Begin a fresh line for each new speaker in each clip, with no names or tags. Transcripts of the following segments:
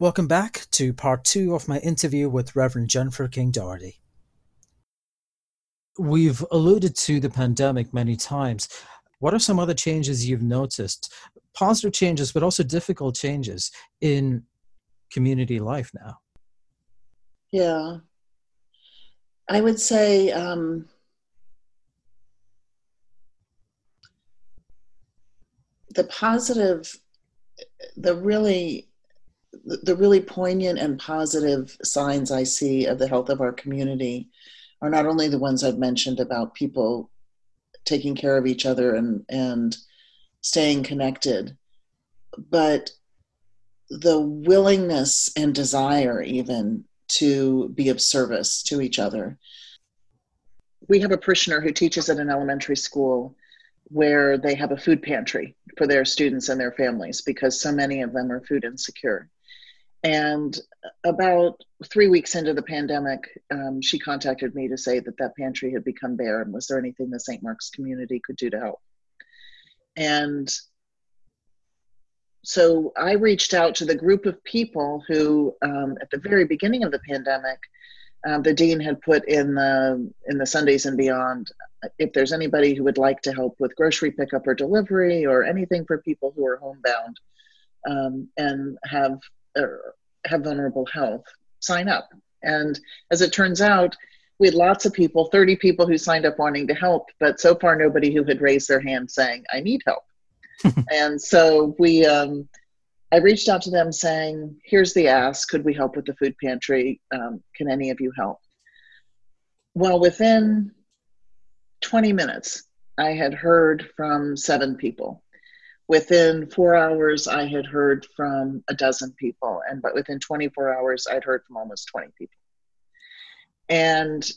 Welcome back to part two of my interview with Reverend Jennifer King Daugherty. We've alluded to the pandemic many times. What are some other changes you've noticed? Positive changes, but also difficult changes in community life now?
Yeah. I would say um, the positive, the really the really poignant and positive signs I see of the health of our community are not only the ones I've mentioned about people taking care of each other and, and staying connected, but the willingness and desire, even to be of service to each other. We have a parishioner who teaches at an elementary school where they have a food pantry for their students and their families because so many of them are food insecure. And about three weeks into the pandemic, um, she contacted me to say that that pantry had become bare and was there anything the St. Mark's community could do to help? And so I reached out to the group of people who, um, at the very beginning of the pandemic, um, the dean had put in the in the Sundays and beyond. If there's anybody who would like to help with grocery pickup or delivery or anything for people who are homebound um, and have or have vulnerable health sign up. And as it turns out, we had lots of people, 30 people who signed up wanting to help, but so far nobody who had raised their hand saying, I need help. and so we, um, I reached out to them saying, here's the ask, could we help with the food pantry? Um, can any of you help? Well, within 20 minutes, I had heard from seven people within four hours i had heard from a dozen people and but within 24 hours i'd heard from almost 20 people. And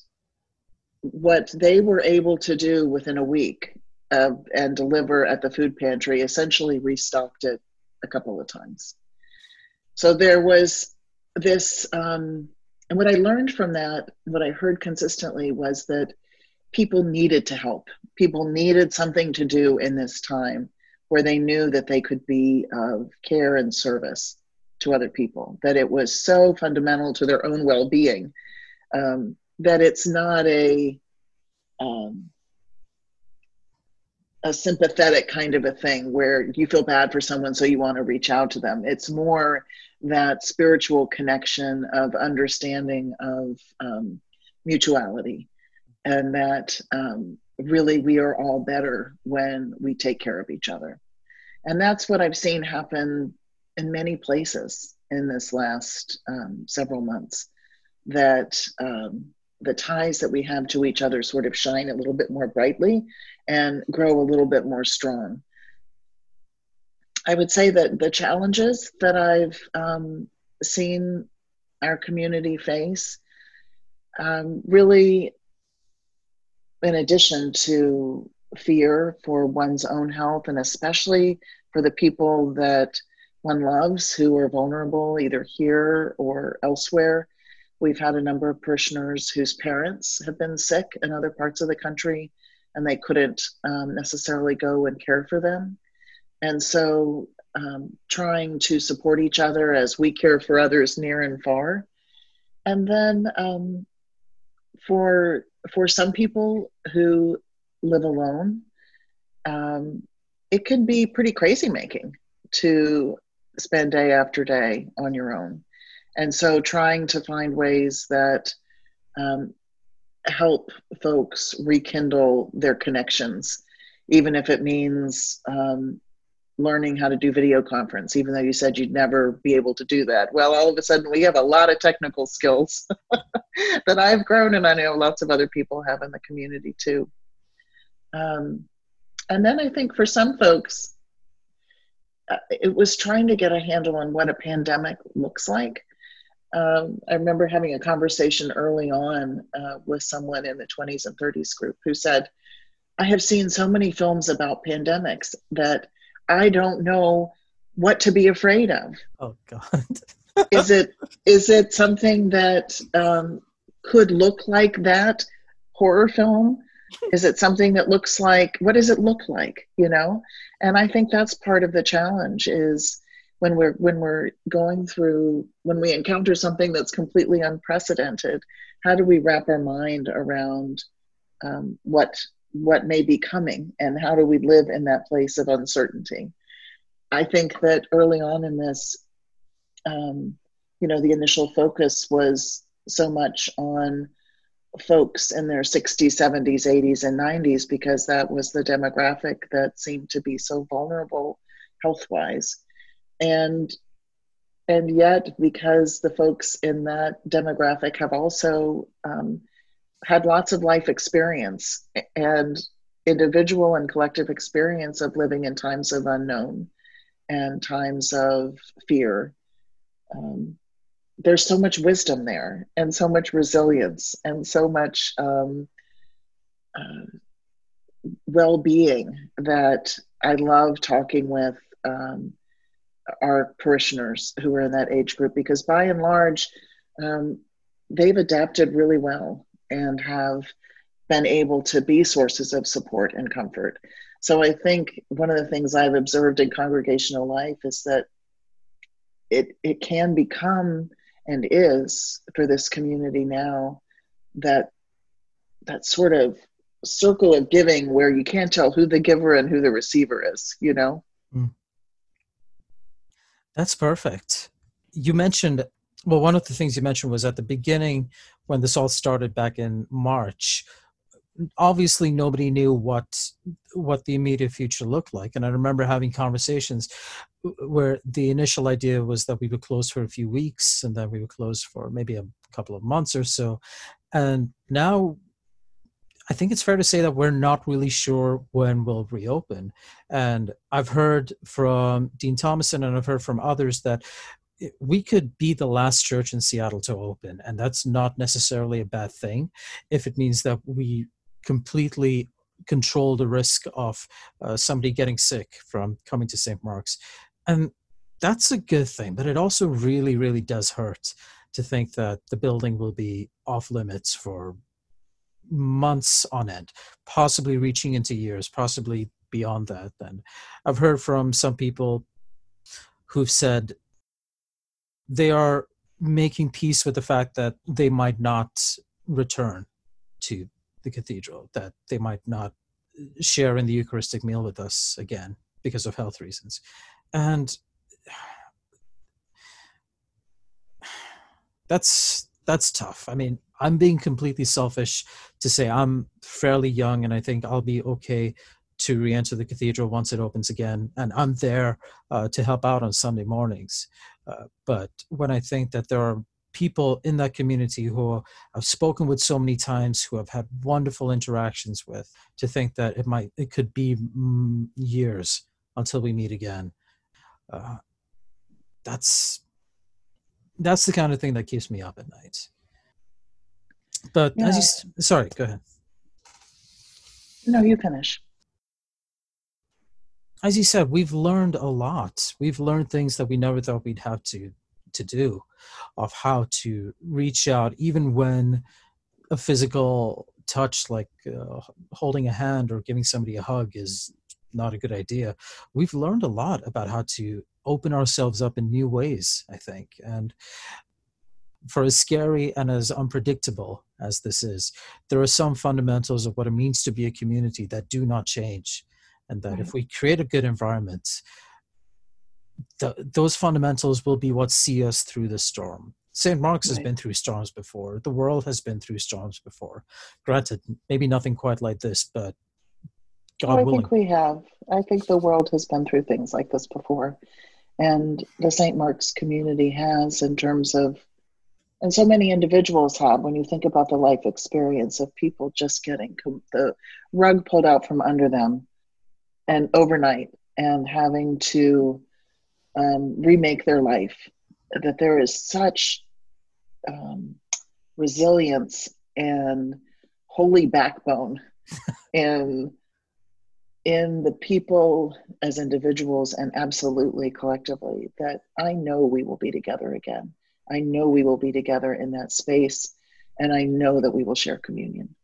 what they were able to do within a week and deliver at the food pantry essentially restocked it a couple of times. So there was this um, and what i learned from that what i heard consistently was that people needed to help. People needed something to do in this time where they knew that they could be of care and service to other people, that it was so fundamental to their own well being um, that it's not a um, a sympathetic kind of a thing where you feel bad for someone so you want to reach out to them. It's more that spiritual connection of understanding of um, mutuality and that um, really we are all better when we take care of each other and that's what I've seen happen in many places in this last um, several months. That um, the ties that we have to each other sort of shine a little bit more brightly and grow a little bit more strong. I would say that the challenges that I've um, seen our community face um, really, in addition to fear for one's own health and especially for the people that one loves who are vulnerable either here or elsewhere. We've had a number of parishioners whose parents have been sick in other parts of the country and they couldn't um, necessarily go and care for them. And so, um, trying to support each other as we care for others near and far. And then um, for for some people who live alone, um, it can be pretty crazy making to spend day after day on your own. And so trying to find ways that um, help folks rekindle their connections, even if it means um, learning how to do video conference, even though you said you'd never be able to do that. Well, all of a sudden, we have a lot of technical skills that I've grown, and I know lots of other people have in the community too. Um, and then I think for some folks, uh, it was trying to get a handle on what a pandemic looks like. Um, I remember having a conversation early on uh, with someone in the 20s and 30s group who said, I have seen so many films about pandemics that I don't know what to be afraid of.
Oh God.
is it is it something that um, could look like that horror film is it something that looks like what does it look like you know? And i think that's part of the challenge is when we're when we're going through when we encounter something that's completely unprecedented how do we wrap our mind around um, what what may be coming and how do we live in that place of uncertainty? I think that early on in this um, you know the initial focus was so much on folks in their 60s 70s 80s and 90s because that was the demographic that seemed to be so vulnerable health wise and and yet because the folks in that demographic have also um, had lots of life experience and individual and collective experience of living in times of unknown and times of fear. Um, there's so much wisdom there, and so much resilience, and so much um, uh, well being that I love talking with um, our parishioners who are in that age group because, by and large, um, they've adapted really well and have been able to be sources of support and comfort. So I think one of the things I've observed in congregational life is that it it can become and is for this community now that that sort of circle of giving where you can't tell who the giver and who the receiver is, you know? Mm.
That's perfect. You mentioned well, one of the things you mentioned was at the beginning when this all started back in March. Obviously, nobody knew what what the immediate future looked like, and I remember having conversations where the initial idea was that we would close for a few weeks, and then we would close for maybe a couple of months or so, and now I think it's fair to say that we're not really sure when we'll reopen. And I've heard from Dean Thomason and I've heard from others that we could be the last church in Seattle to open, and that's not necessarily a bad thing if it means that we completely control the risk of uh, somebody getting sick from coming to St. Mark's. And that's a good thing, but it also really, really does hurt to think that the building will be off limits for months on end, possibly reaching into years, possibly beyond that. Then I've heard from some people who've said they are making peace with the fact that they might not return to the cathedral, that they might not share in the Eucharistic meal with us again because of health reasons. And that's that's tough. I mean, I'm being completely selfish to say I'm fairly young and I think I'll be okay to re-enter the cathedral once it opens again and i'm there uh, to help out on sunday mornings uh, but when I think that there are people in that community who I've spoken with so many times, who have had wonderful interactions with, to think that it might, it could be mm, years until we meet again. Uh, that's that's the kind of thing that keeps me up at night. But yeah. as you, sorry, go ahead.
No, you finish
as you said, we've learned a lot. We've learned things that we never thought we'd have to to do, of how to reach out, even when a physical touch, like uh, holding a hand or giving somebody a hug, is not a good idea. We've learned a lot about how to open ourselves up in new ways. I think, and for as scary and as unpredictable as this is, there are some fundamentals of what it means to be a community that do not change and that right. if we create a good environment the, those fundamentals will be what see us through the storm. St mark's right. has been through storms before. The world has been through storms before. Granted maybe nothing quite like this but
God well, i think we have. I think the world has been through things like this before. And the st mark's community has in terms of and so many individuals have when you think about the life experience of people just getting the rug pulled out from under them and overnight and having to um, remake their life that there is such um, resilience and holy backbone in in the people as individuals and absolutely collectively that I know we will be together again. I know we will be together in that space and I know that we will share communion.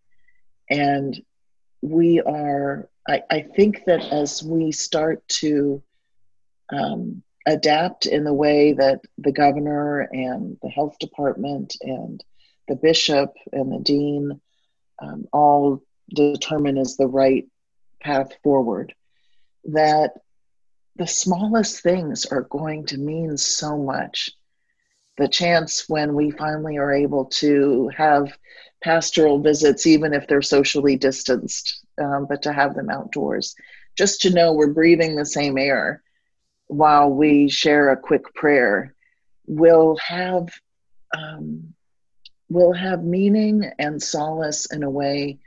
And we are I, I think that as we start to um, adapt in the way that the governor and the health department and the bishop and the dean um, all determine is the right path forward, that the smallest things are going to mean so much. The chance when we finally are able to have pastoral visits, even if they're socially distanced, um, but to have them outdoors, just to know we're breathing the same air while we share a quick prayer will have um, will have meaning and solace in a way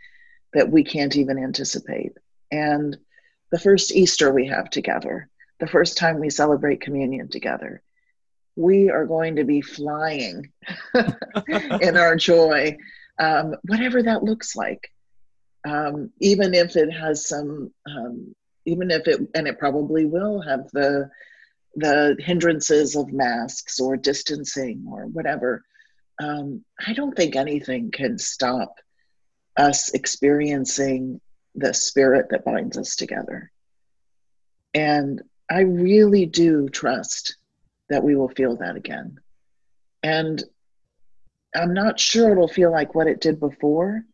that we can't even anticipate. And the first Easter we have together, the first time we celebrate communion together, we are going to be flying in our joy, um, whatever that looks like. Um, even if it has some, um, even if it, and it probably will have the the hindrances of masks or distancing or whatever um, I don't think anything can stop us experiencing the spirit that binds us together. And I really do trust that we will feel that again. And I'm not sure it'll feel like what it did before,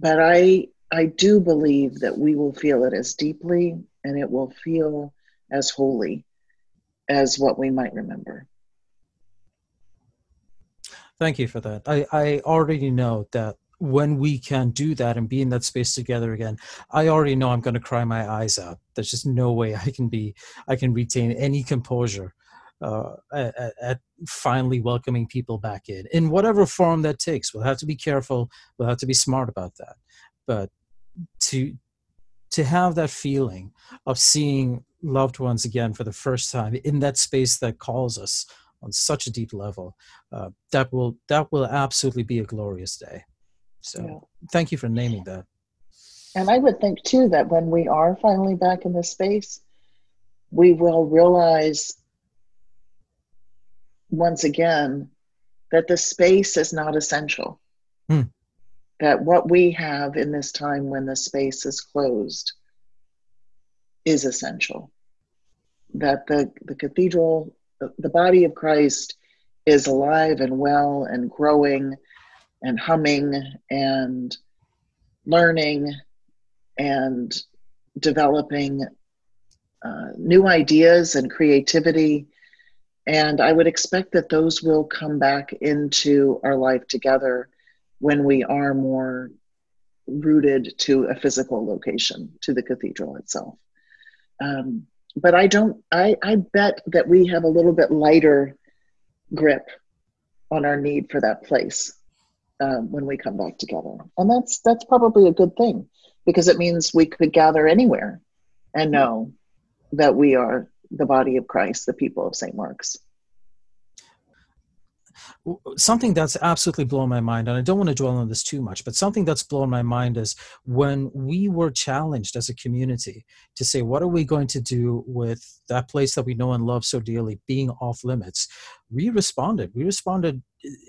but I I do believe that we will feel it as deeply and it will feel as holy as what we might remember.
Thank you for that. I, I already know that when we can do that and be in that space together again, I already know I'm going to cry my eyes out. There's just no way I can be, I can retain any composure uh, at, at, finally welcoming people back in, in whatever form that takes. We'll have to be careful. We'll have to be smart about that. But to to have that feeling of seeing loved ones again for the first time in that space that calls us on such a deep level uh, that will that will absolutely be a glorious day so yeah. thank you for naming that
and i would think too that when we are finally back in this space we will realize once again that the space is not essential hmm. That what we have in this time when the space is closed is essential that the, the cathedral the, body of Christ is alive and well and growing and humming and learning and developing uh, new ideas and creativity. And I would expect that those will come back into our life together when we are more rooted to a physical location, to the cathedral itself. Um, but I don't. I I bet that we have a little bit lighter grip on our need for that place um, when we come back together, and that's that's probably a good thing because it means we could gather anywhere and know that we are the body of Christ, the people of St. Mark's
something that's absolutely blown my mind, and I don't want to dwell on this too much, but something that's blown my mind is when we were challenged as a community to say, what are we going to do with that place that we know and love so dearly being off limits? We responded. We responded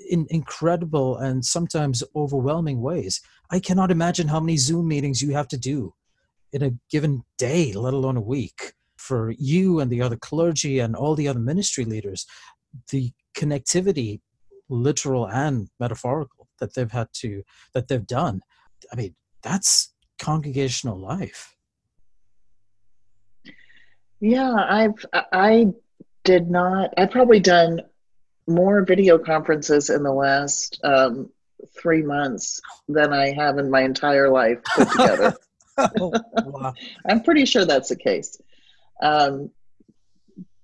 in incredible and sometimes overwhelming ways. I cannot imagine how many Zoom meetings you have to do in a given day, let alone a week. For you and the other clergy and all the other ministry leaders, the connectivity literal and metaphorical that they've had to that they've done. I mean that's congregational life.
Yeah i've i did not i've probably done more video conferences in the last um, three months than i have in my entire life put together. Oh, wow. i'm pretty sure that's the case. Um,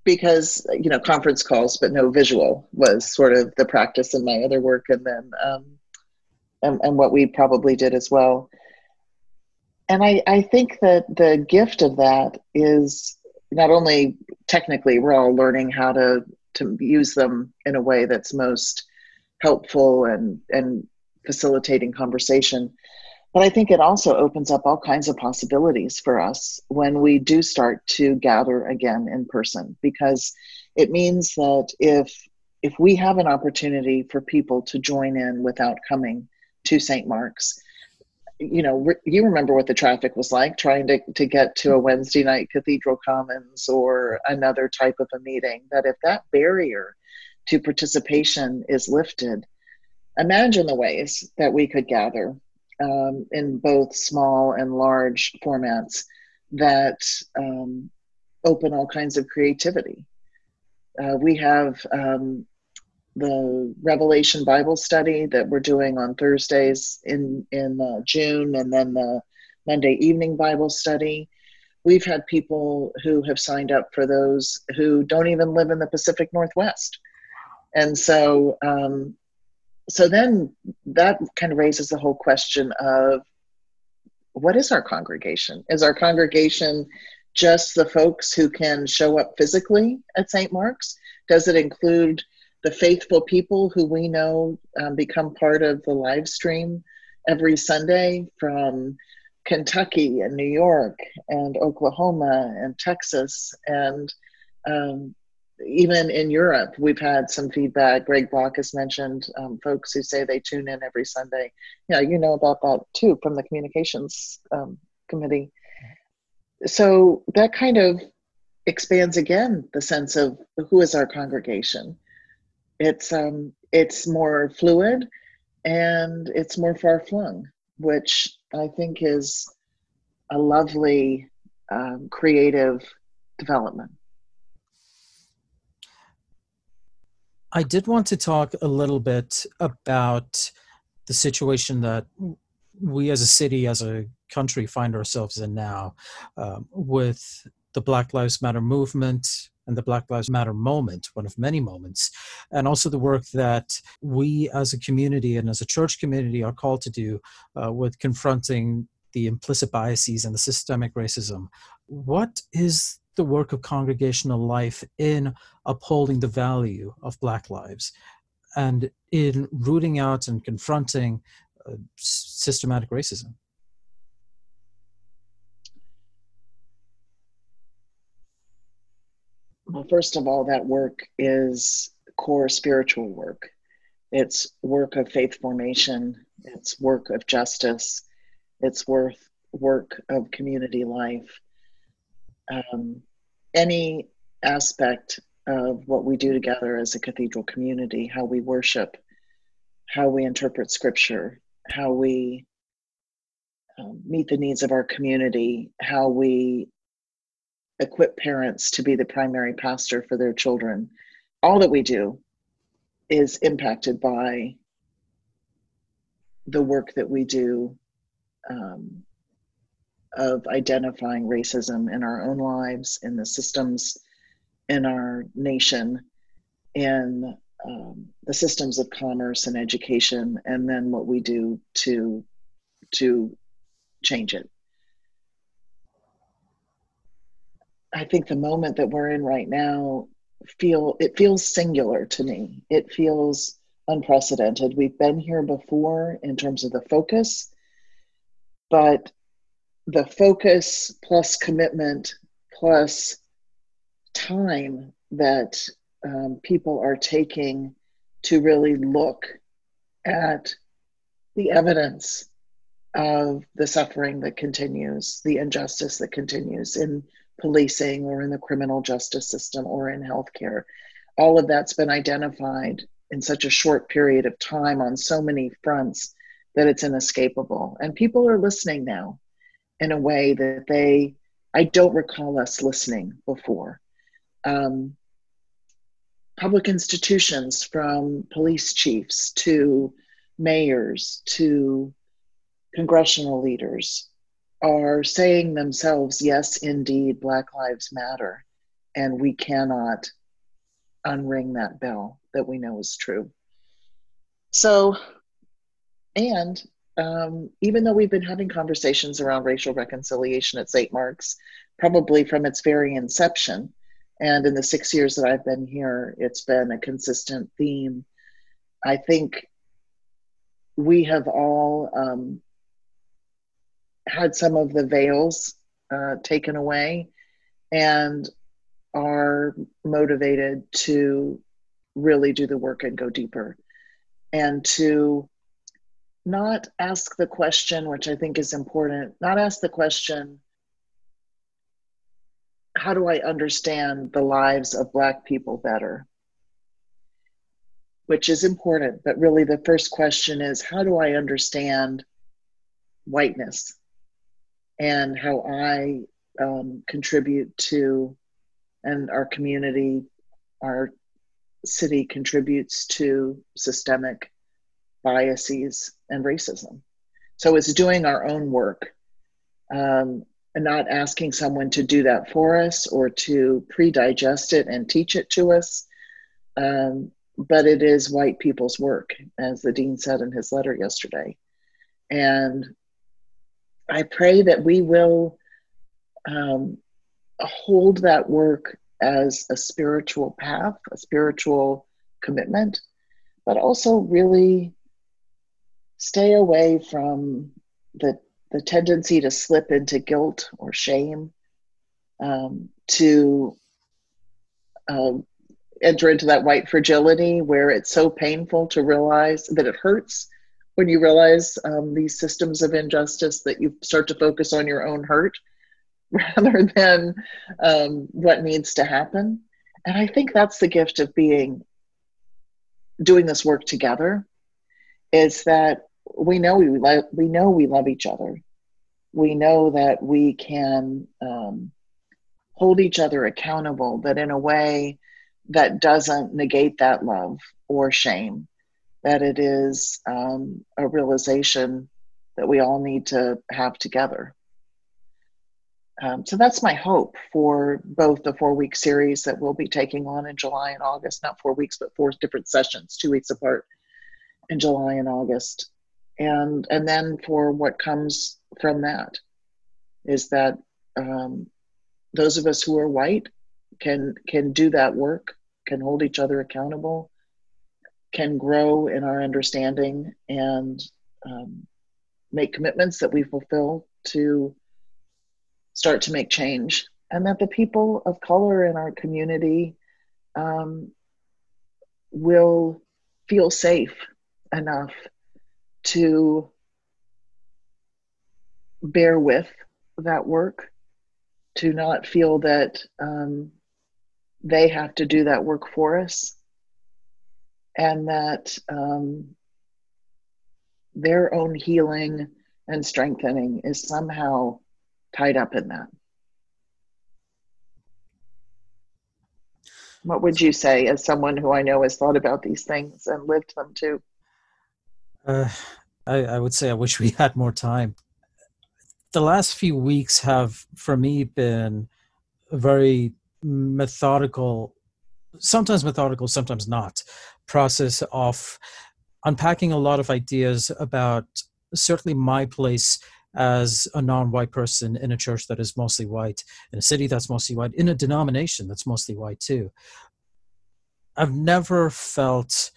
because you know conference calls but no visual was sort of the practice in my other work and then um, and, and what we probably did as well. And I, I think that the gift of that is not only technically we're all learning how to to use them in a way that's most helpful and and facilitating conversation but I think it also opens up all kinds of possibilities for us when we do start to gather again in person, because it means that if if we have an opportunity for people to join in without coming to St. Mark's, you know, re- you remember what the traffic was like trying to, to get to a Wednesday night Cathedral Commons or another type of a meeting. That if that barrier to participation is lifted, imagine the ways that we could gather um, in both small and large formats that um, open all kinds of creativity. Uh, we have um, the Revelation Bible study that we're doing on Thursdays in in uh, June, and then the Monday evening Bible study. We've had people who have signed up for those who don't even live in the Pacific Northwest, and so um, so then that kind of raises the whole question of what is our congregation? Is our congregation just the folks who can show up physically at St. Mark's? Does it include the faithful people who we know um, become part of the live stream every Sunday from Kentucky and New York and Oklahoma and Texas and um, even in Europe, we've had some feedback. Greg Block has mentioned um, folks who say they tune in every Sunday. Yeah, you know about that too from the communications um, committee. So that kind of expands again the sense of who is our congregation. It's um, it's more fluid and it's more far flung, which I think is a lovely um, creative development.
I did want to talk a little bit about the situation that we as a city, as a country, find ourselves in now um, with the Black Lives Matter movement and the Black Lives Matter moment, one of many moments, and also the work that we as a community and as a church community are called to do uh, with confronting the implicit biases and the systemic racism. What is the work of congregational life in upholding the value of Black lives and in rooting out and confronting uh, systematic racism.
Well, first of all, that work is core spiritual work. It's work of faith formation, it's work of justice, it's worth work of community life um, any aspect of what we do together as a cathedral community, how we worship, how we interpret scripture, how we um, meet the needs of our community, how we equip parents to be the primary pastor for their children. All that we do is impacted by the work that we do um, of identifying racism in our own lives, in the systems in our nation, in um, the systems of commerce and education, and then what we do to to change it. I think the moment that we're in right now feel it feels singular to me. It feels unprecedented. We've been here before in terms of the focus, but the focus plus commitment plus time that um, people are taking to really look at the evidence of the suffering that continues, the injustice that continues in policing or in the criminal justice system or in healthcare. All of that's been identified in such a short period of time on so many fronts that it's inescapable. And people are listening now in a way that they, I don't recall us listening before. Um, public institutions, from police chiefs to mayors to congressional leaders, are saying themselves, yes, indeed, Black Lives Matter. And we cannot unring that bell that we know is true. So, and um, even though we've been having conversations around racial reconciliation at St. Mark's, probably from its very inception, and in the six years that I've been here, it's been a consistent theme. I think we have all um, had some of the veils uh, taken away and are motivated to really do the work and go deeper and to not ask the question, which I think is important, not ask the question, how do I understand the lives of Black people better? Which is important, but really the first question is, how do I understand whiteness and how I um, contribute to, and our community, our city contributes to systemic biases and racism. So it's doing our own work um, and not asking someone to do that for us or to pre digest it and teach it to us. Um, but it is white people's work, as the dean said in his letter yesterday. And I pray that we will um, hold that work as a spiritual path, a spiritual commitment, but also really stay away from the the tendency to slip into guilt or shame, um, to uh, enter into that white fragility where it's so painful to realize that it hurts when you realize um, these systems of injustice that you start to focus on your own hurt rather than um, what needs to happen. And I think that's the gift of being doing this work together is that we know we love we know we love each other. We know that we can um, hold each other accountable, but in a way that doesn't negate that love or shame. That it is um, a realization that we all need to have together. Um, so that's my hope for both the four week series that we'll be taking on in July and August, not four weeks, but four different sessions, two weeks apart in July and August. And, and then for what comes from that is that um, those of us who are white can, can do that work, can hold each other accountable, can grow in our understanding and um, make commitments that we fulfill to start to make change, and that the people of color in our community um, will feel safe enough to bear with that work, to not feel that um, they have to do that work for us, and that um, their own healing and strengthening is somehow tied up in that. What would you say as someone who I know has thought about these things and lived them too?
Uh, I, I would say I wish we had more time. The last few weeks have, for me, been very methodical, sometimes methodical, sometimes not, process of unpacking a lot of ideas about certainly my place as a non-white person in a church that is mostly white in a city that's mostly white in a denomination that's mostly white too i've never felt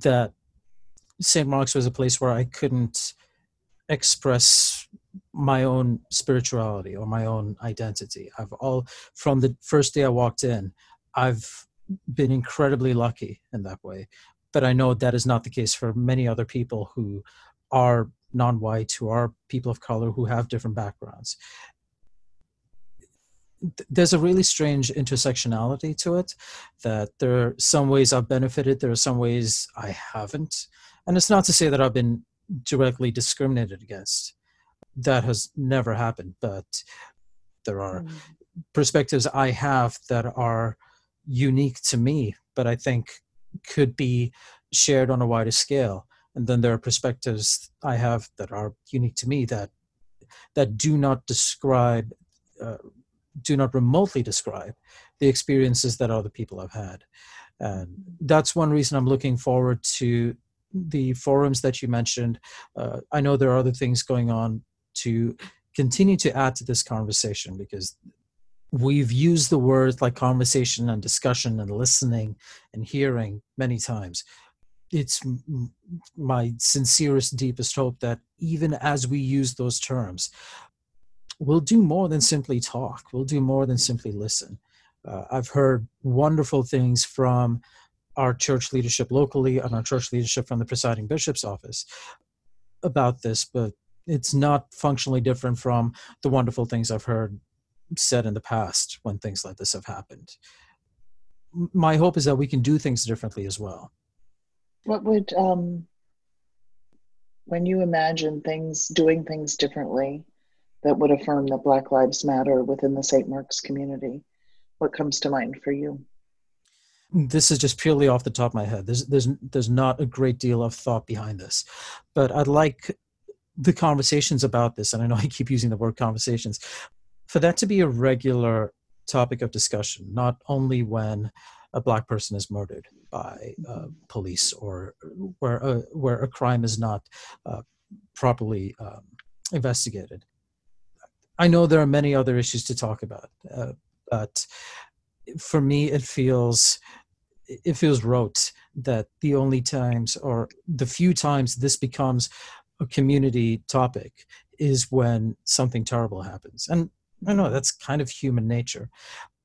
that st mark's was a place where i couldn't express my own spirituality or my own identity. I've all from the first day i walked in i've been incredibly lucky in that way. But i know that is not the case for many other people who are non-white who are people of color who have different backgrounds. There's a really strange intersectionality to it that there are some ways i've benefited there are some ways i haven't and it's not to say that i've been directly discriminated against. That has never happened but there are mm. perspectives i have that are unique to me but i think could be shared on a wider scale. And then there are perspectives i have that are unique to me that that do not describe uh, do not remotely describe the experiences that other people have had. And that's one reason i'm looking forward to the forums that you mentioned uh, i know there are other things going on to continue to add to this conversation because we've used the words like conversation and discussion and listening and hearing many times it's my sincerest, deepest hope that even as we use those terms, we'll do more than simply talk. We'll do more than simply listen. Uh, I've heard wonderful things from our church leadership locally and our church leadership from the presiding bishop's office about this, but it's not functionally different from the wonderful things I've heard said in the past when things like this have happened. My hope is that we can do things differently as well.
What would, um, when you imagine things, doing things differently that would affirm that Black Lives Matter within the St. Mark's community, what comes to mind for you?
This is just purely off the top of my head. There's, there's, there's not a great deal of thought behind this, but I'd like the conversations about this, and I know I keep using the word conversations, for that to be a regular topic of discussion, not only when a black person is murdered by uh, police or where a, where a crime is not uh, properly um, investigated. I know there are many other issues to talk about, uh, but for me, it feels it feels rote that the only times or the few times this becomes a community topic is when something terrible happens. And I know that's kind of human nature.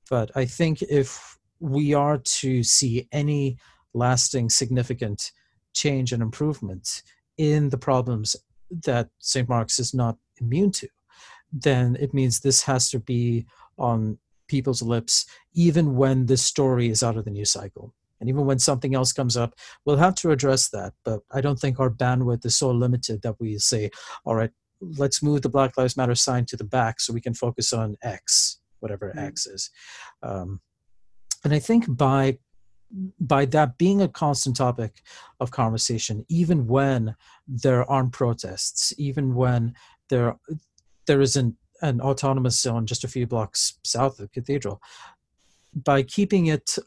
But I think if we are to see any lasting, significant change and improvement in the problems that St. Mark's is not immune to, then it means this has to be on people's lips, even when this story is out of the news cycle. And even when something else comes up, we'll have to address that. But I don't think our bandwidth is so limited that we say, all right, let's move the Black Lives Matter sign to the back so we can focus on X, whatever mm-hmm. X is. Um, and I think by by that being a constant topic of conversation, even when there aren't protests, even when there there isn't an autonomous zone just a few blocks south of the cathedral, by keeping it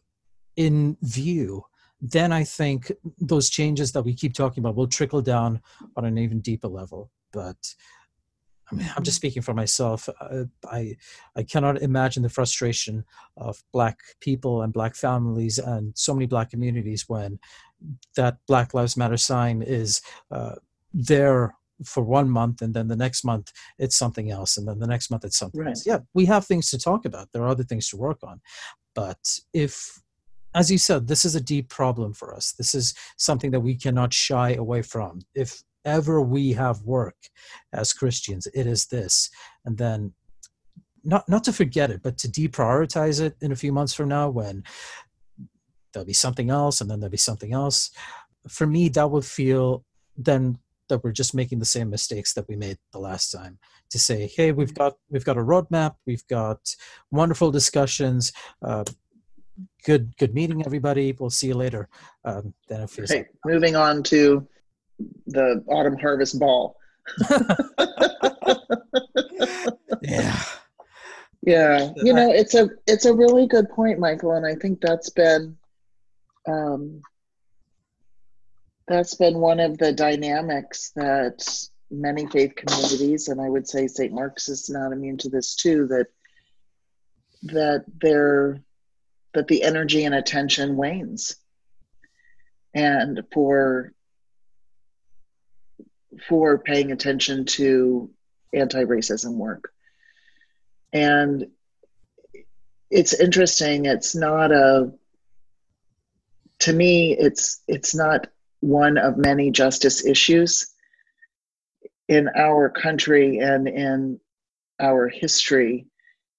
in view, then I think those changes that we keep talking about will trickle down on an even deeper level. But I mean, I'm just speaking for myself. Uh, I I cannot imagine the frustration of Black people and Black families and so many Black communities when that Black Lives Matter sign is uh, there for one month and then the next month it's something else and then the next month it's something right. else. Yeah, we have things to talk about. There are other things to work on. But if as you said, this is a deep problem for us. This is something that we cannot shy away from. If ever we have work as Christians, it is this. And then not not to forget it, but to deprioritize it in a few months from now when there'll be something else and then there'll be something else. For me, that would feel then that we're just making the same mistakes that we made the last time to say hey we've got we've got a roadmap we've got wonderful discussions uh, good good meeting everybody. We'll see you later. Um, then it feels
hey, like- moving on to the autumn harvest ball.
Yeah.
Yeah you know it's a it's a really good point michael and i think that's been um that's been one of the dynamics that many faith communities and i would say st mark's is not immune to this too that that they're that the energy and attention wanes. And for for paying attention to anti-racism work. And it's interesting it's not a to me it's it's not one of many justice issues in our country and in our history.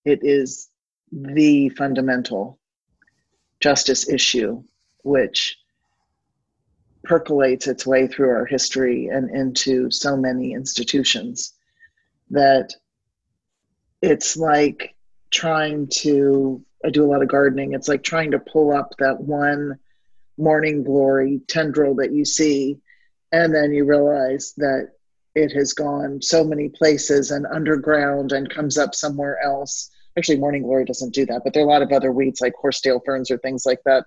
It is the fundamental justice issue, which percolates its way through our history and into so many institutions that it's like trying to i do a lot of gardening. It's like trying to pull up that one morning glory tendril that you see and then you realize that it has gone so many places and underground and comes up somewhere else. Actually morning glory doesn't do that but there are a lot of other weeds like horsetail ferns or things like that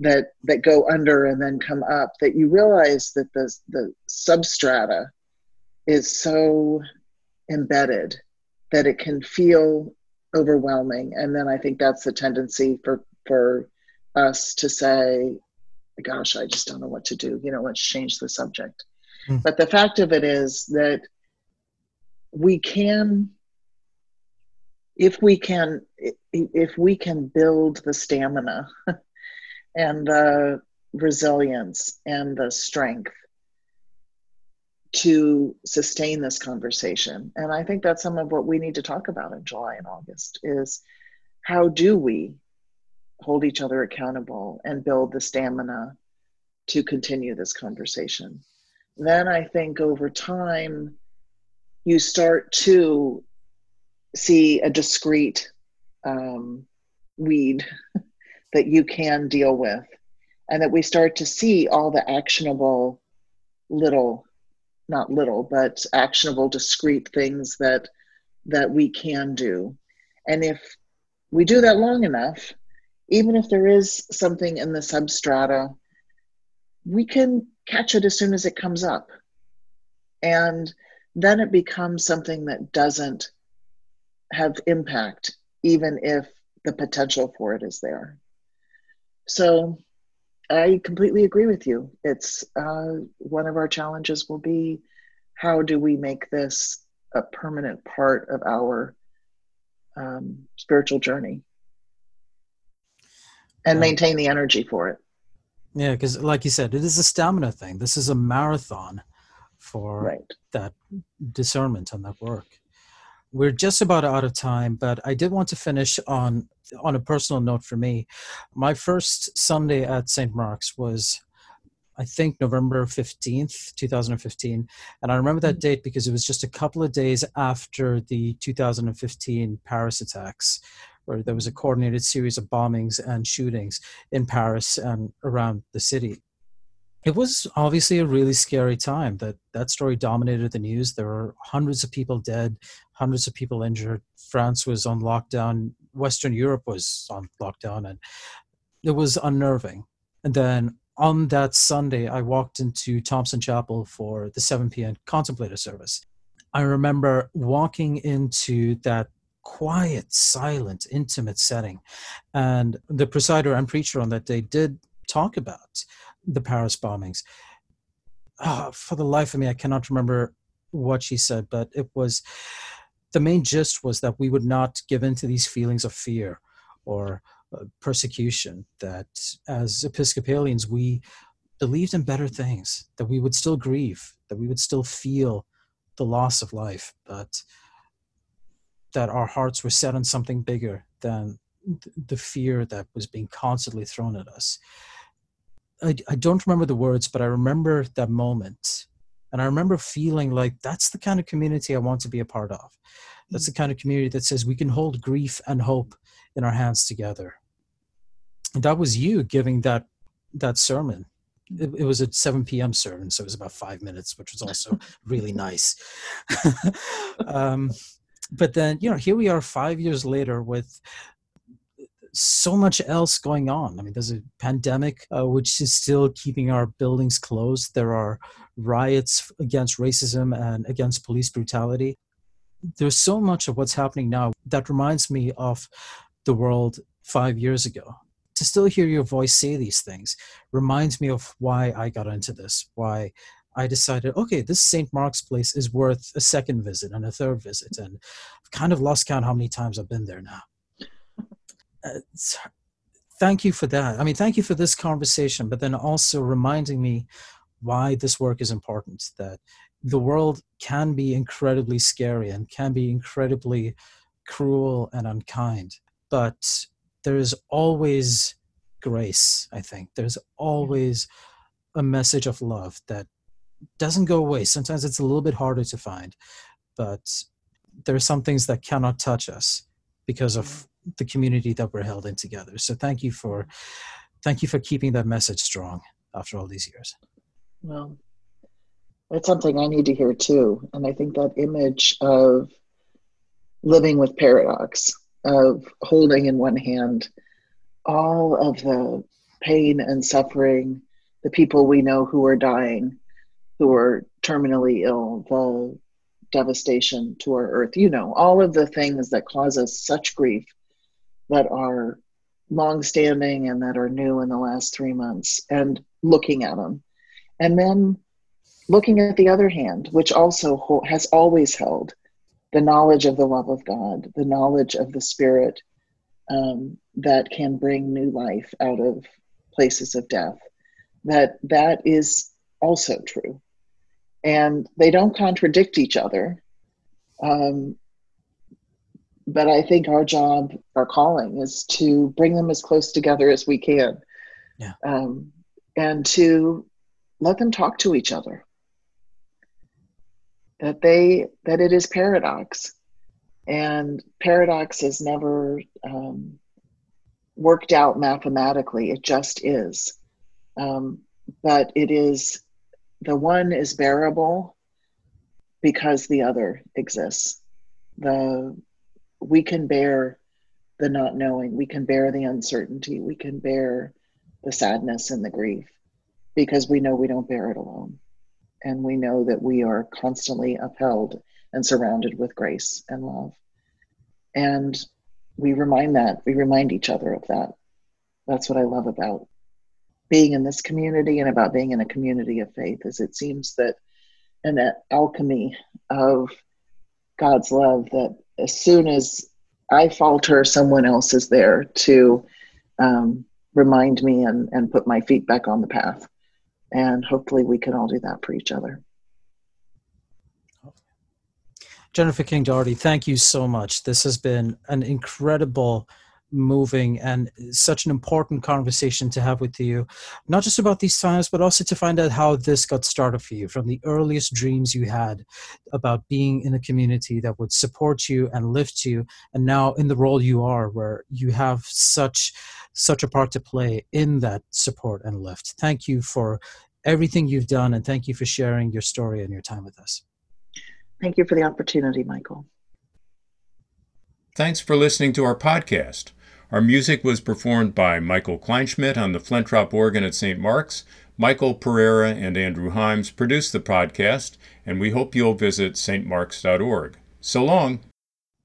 that that go under and then come up that you realize that the the substrata is so embedded that it can feel overwhelming. And then i think that's the tendency for for us to say gosh i just don't know what to do you know let's change the subject mm. but the fact of it is that we can if we can if we can build the stamina and the resilience and the strength to sustain this conversation. And I think that's some of what we need to talk about in July and August is how do we hold each other accountable and build the stamina to continue this conversation. Then I think over time, you start to see a discrete um, weed that you can deal with, and that we start to see all the actionable little, not little, but actionable discrete things that that we can do. And if we do that long enough, even if there is something in the substrata, we can catch it as soon as it comes up. And then it becomes something that doesn't have impact, even if the potential for it is there. So I completely agree with you. It's uh, one of our challenges will be how do we make this a permanent part of our um, spiritual journey and maintain the energy for it.
Yeah, because like you said, it is a stamina thing. This is a marathon for
right.
that discernment and that work. We're just about out of time, but I did want to finish on on a personal note for me. My first Sunday at St. Mark's was I think November 15th, 2015. And I remember that mm. date because it was just a couple of days after the 2015 Paris attacks, where there was a coordinated series of bombings and shootings in Paris and around the city. It was obviously a really scary time. That that story dominated the news. There were hundreds of people dead, hundreds of people injured. France was on lockdown. Western Europe was on lockdown, and it was unnerving. And then on that Sunday, I walked into Thomsen Chapel for the 7 p.m. contemplative service. I remember walking into that quiet, silent, intimate setting. And the presider and preacher on that day did talk about the Paris bombings. Oh, for the life of me, I cannot remember what she said, but it was the main gist was that we would not give in to these feelings of fear or uh, persecution, that as Episcopalians, we believed in better things, that we would still grieve, that we would still feel the loss of life, but that our hearts were set on something bigger than the fear that was being constantly thrown at us. I, I don't remember the words, but I remember that moment. And I remember feeling like that's the kind of community I want to be a part of. That's the kind of community that says we can hold grief and hope in our hands together. And that was you giving that that sermon. It, it was a 7 p.m. sermon, so it was about five minutes, which was also really nice. um, but then you know here we are five years later with so much else going on. I mean, there's a pandemic uh, which is still keeping our buildings closed. There are riots against racism and against police brutality. There's so much of what's happening now that reminds me of the world five years ago. To still hear your voice say these things reminds me of why I got into this, why I decided, okay, this St. Mark's place is worth a second visit and a third visit. And I've kind of lost count how many times I've been there now. Uh, thank you for that. I mean, thank you for this conversation, but then also reminding me why this work is important, that the world can be incredibly scary and can be incredibly cruel and unkind, but there is always grace, I think. There's always a message of love that doesn't go away. Sometimes it's a little bit harder to find, but there are some things that cannot touch us because of mm-hmm. the community that we're held in together. So thank you for thank you for keeping that message strong after all these years.
Well, it's something I need to hear too. And I think that image of living with paradox, of holding in one hand all of the pain and suffering, the people we know who are dying, who are terminally ill, the devastation to our earth, you know, all of the things that cause us such grief that are long-standing and that are new in the last three months, and looking at them. And then looking at the other hand, which also has always held the knowledge of the love of God, the knowledge of the Spirit um, that can bring new life out of places of death. That that is also true and they don't contradict each other. Um, but I think our job, our calling, is to bring them as close together as we can,
yeah.
um, and to let them talk to each other. That they that it is paradox, and paradox is never um, worked out mathematically. It just is, um, but it is the one is bearable because the other exists. The we can bear the not knowing, we can bear the uncertainty, we can bear the sadness and the grief because we know we don't bear it alone. And we know that we are constantly upheld and surrounded with grace and love. And we remind that, we remind each other of that. That's what I love about being in this community and about being in a community of faith is it seems that and that alchemy of God's love that as soon as I falter, someone else is there to um, remind me and, and put my feet back on the path. And hopefully we can all do that for each other.
Jennifer King Daugherty, thank you so much. This has been an incredible moving and such an important conversation to have with you not just about these times but also to find out how this got started for you from the earliest dreams you had about being in a community that would support you and lift you and now in the role you are where you have such such a part to play in that support and lift. Thank you for everything you've done and thank you for sharing your story and your time with us.
Thank you for the opportunity michael.
Thanks for listening to our podcast. Our music was performed by Michael Kleinschmidt on the Flentrop organ at St. Mark's. Michael Pereira and Andrew Himes produced the podcast, and we hope you'll visit stmarks.org. So long.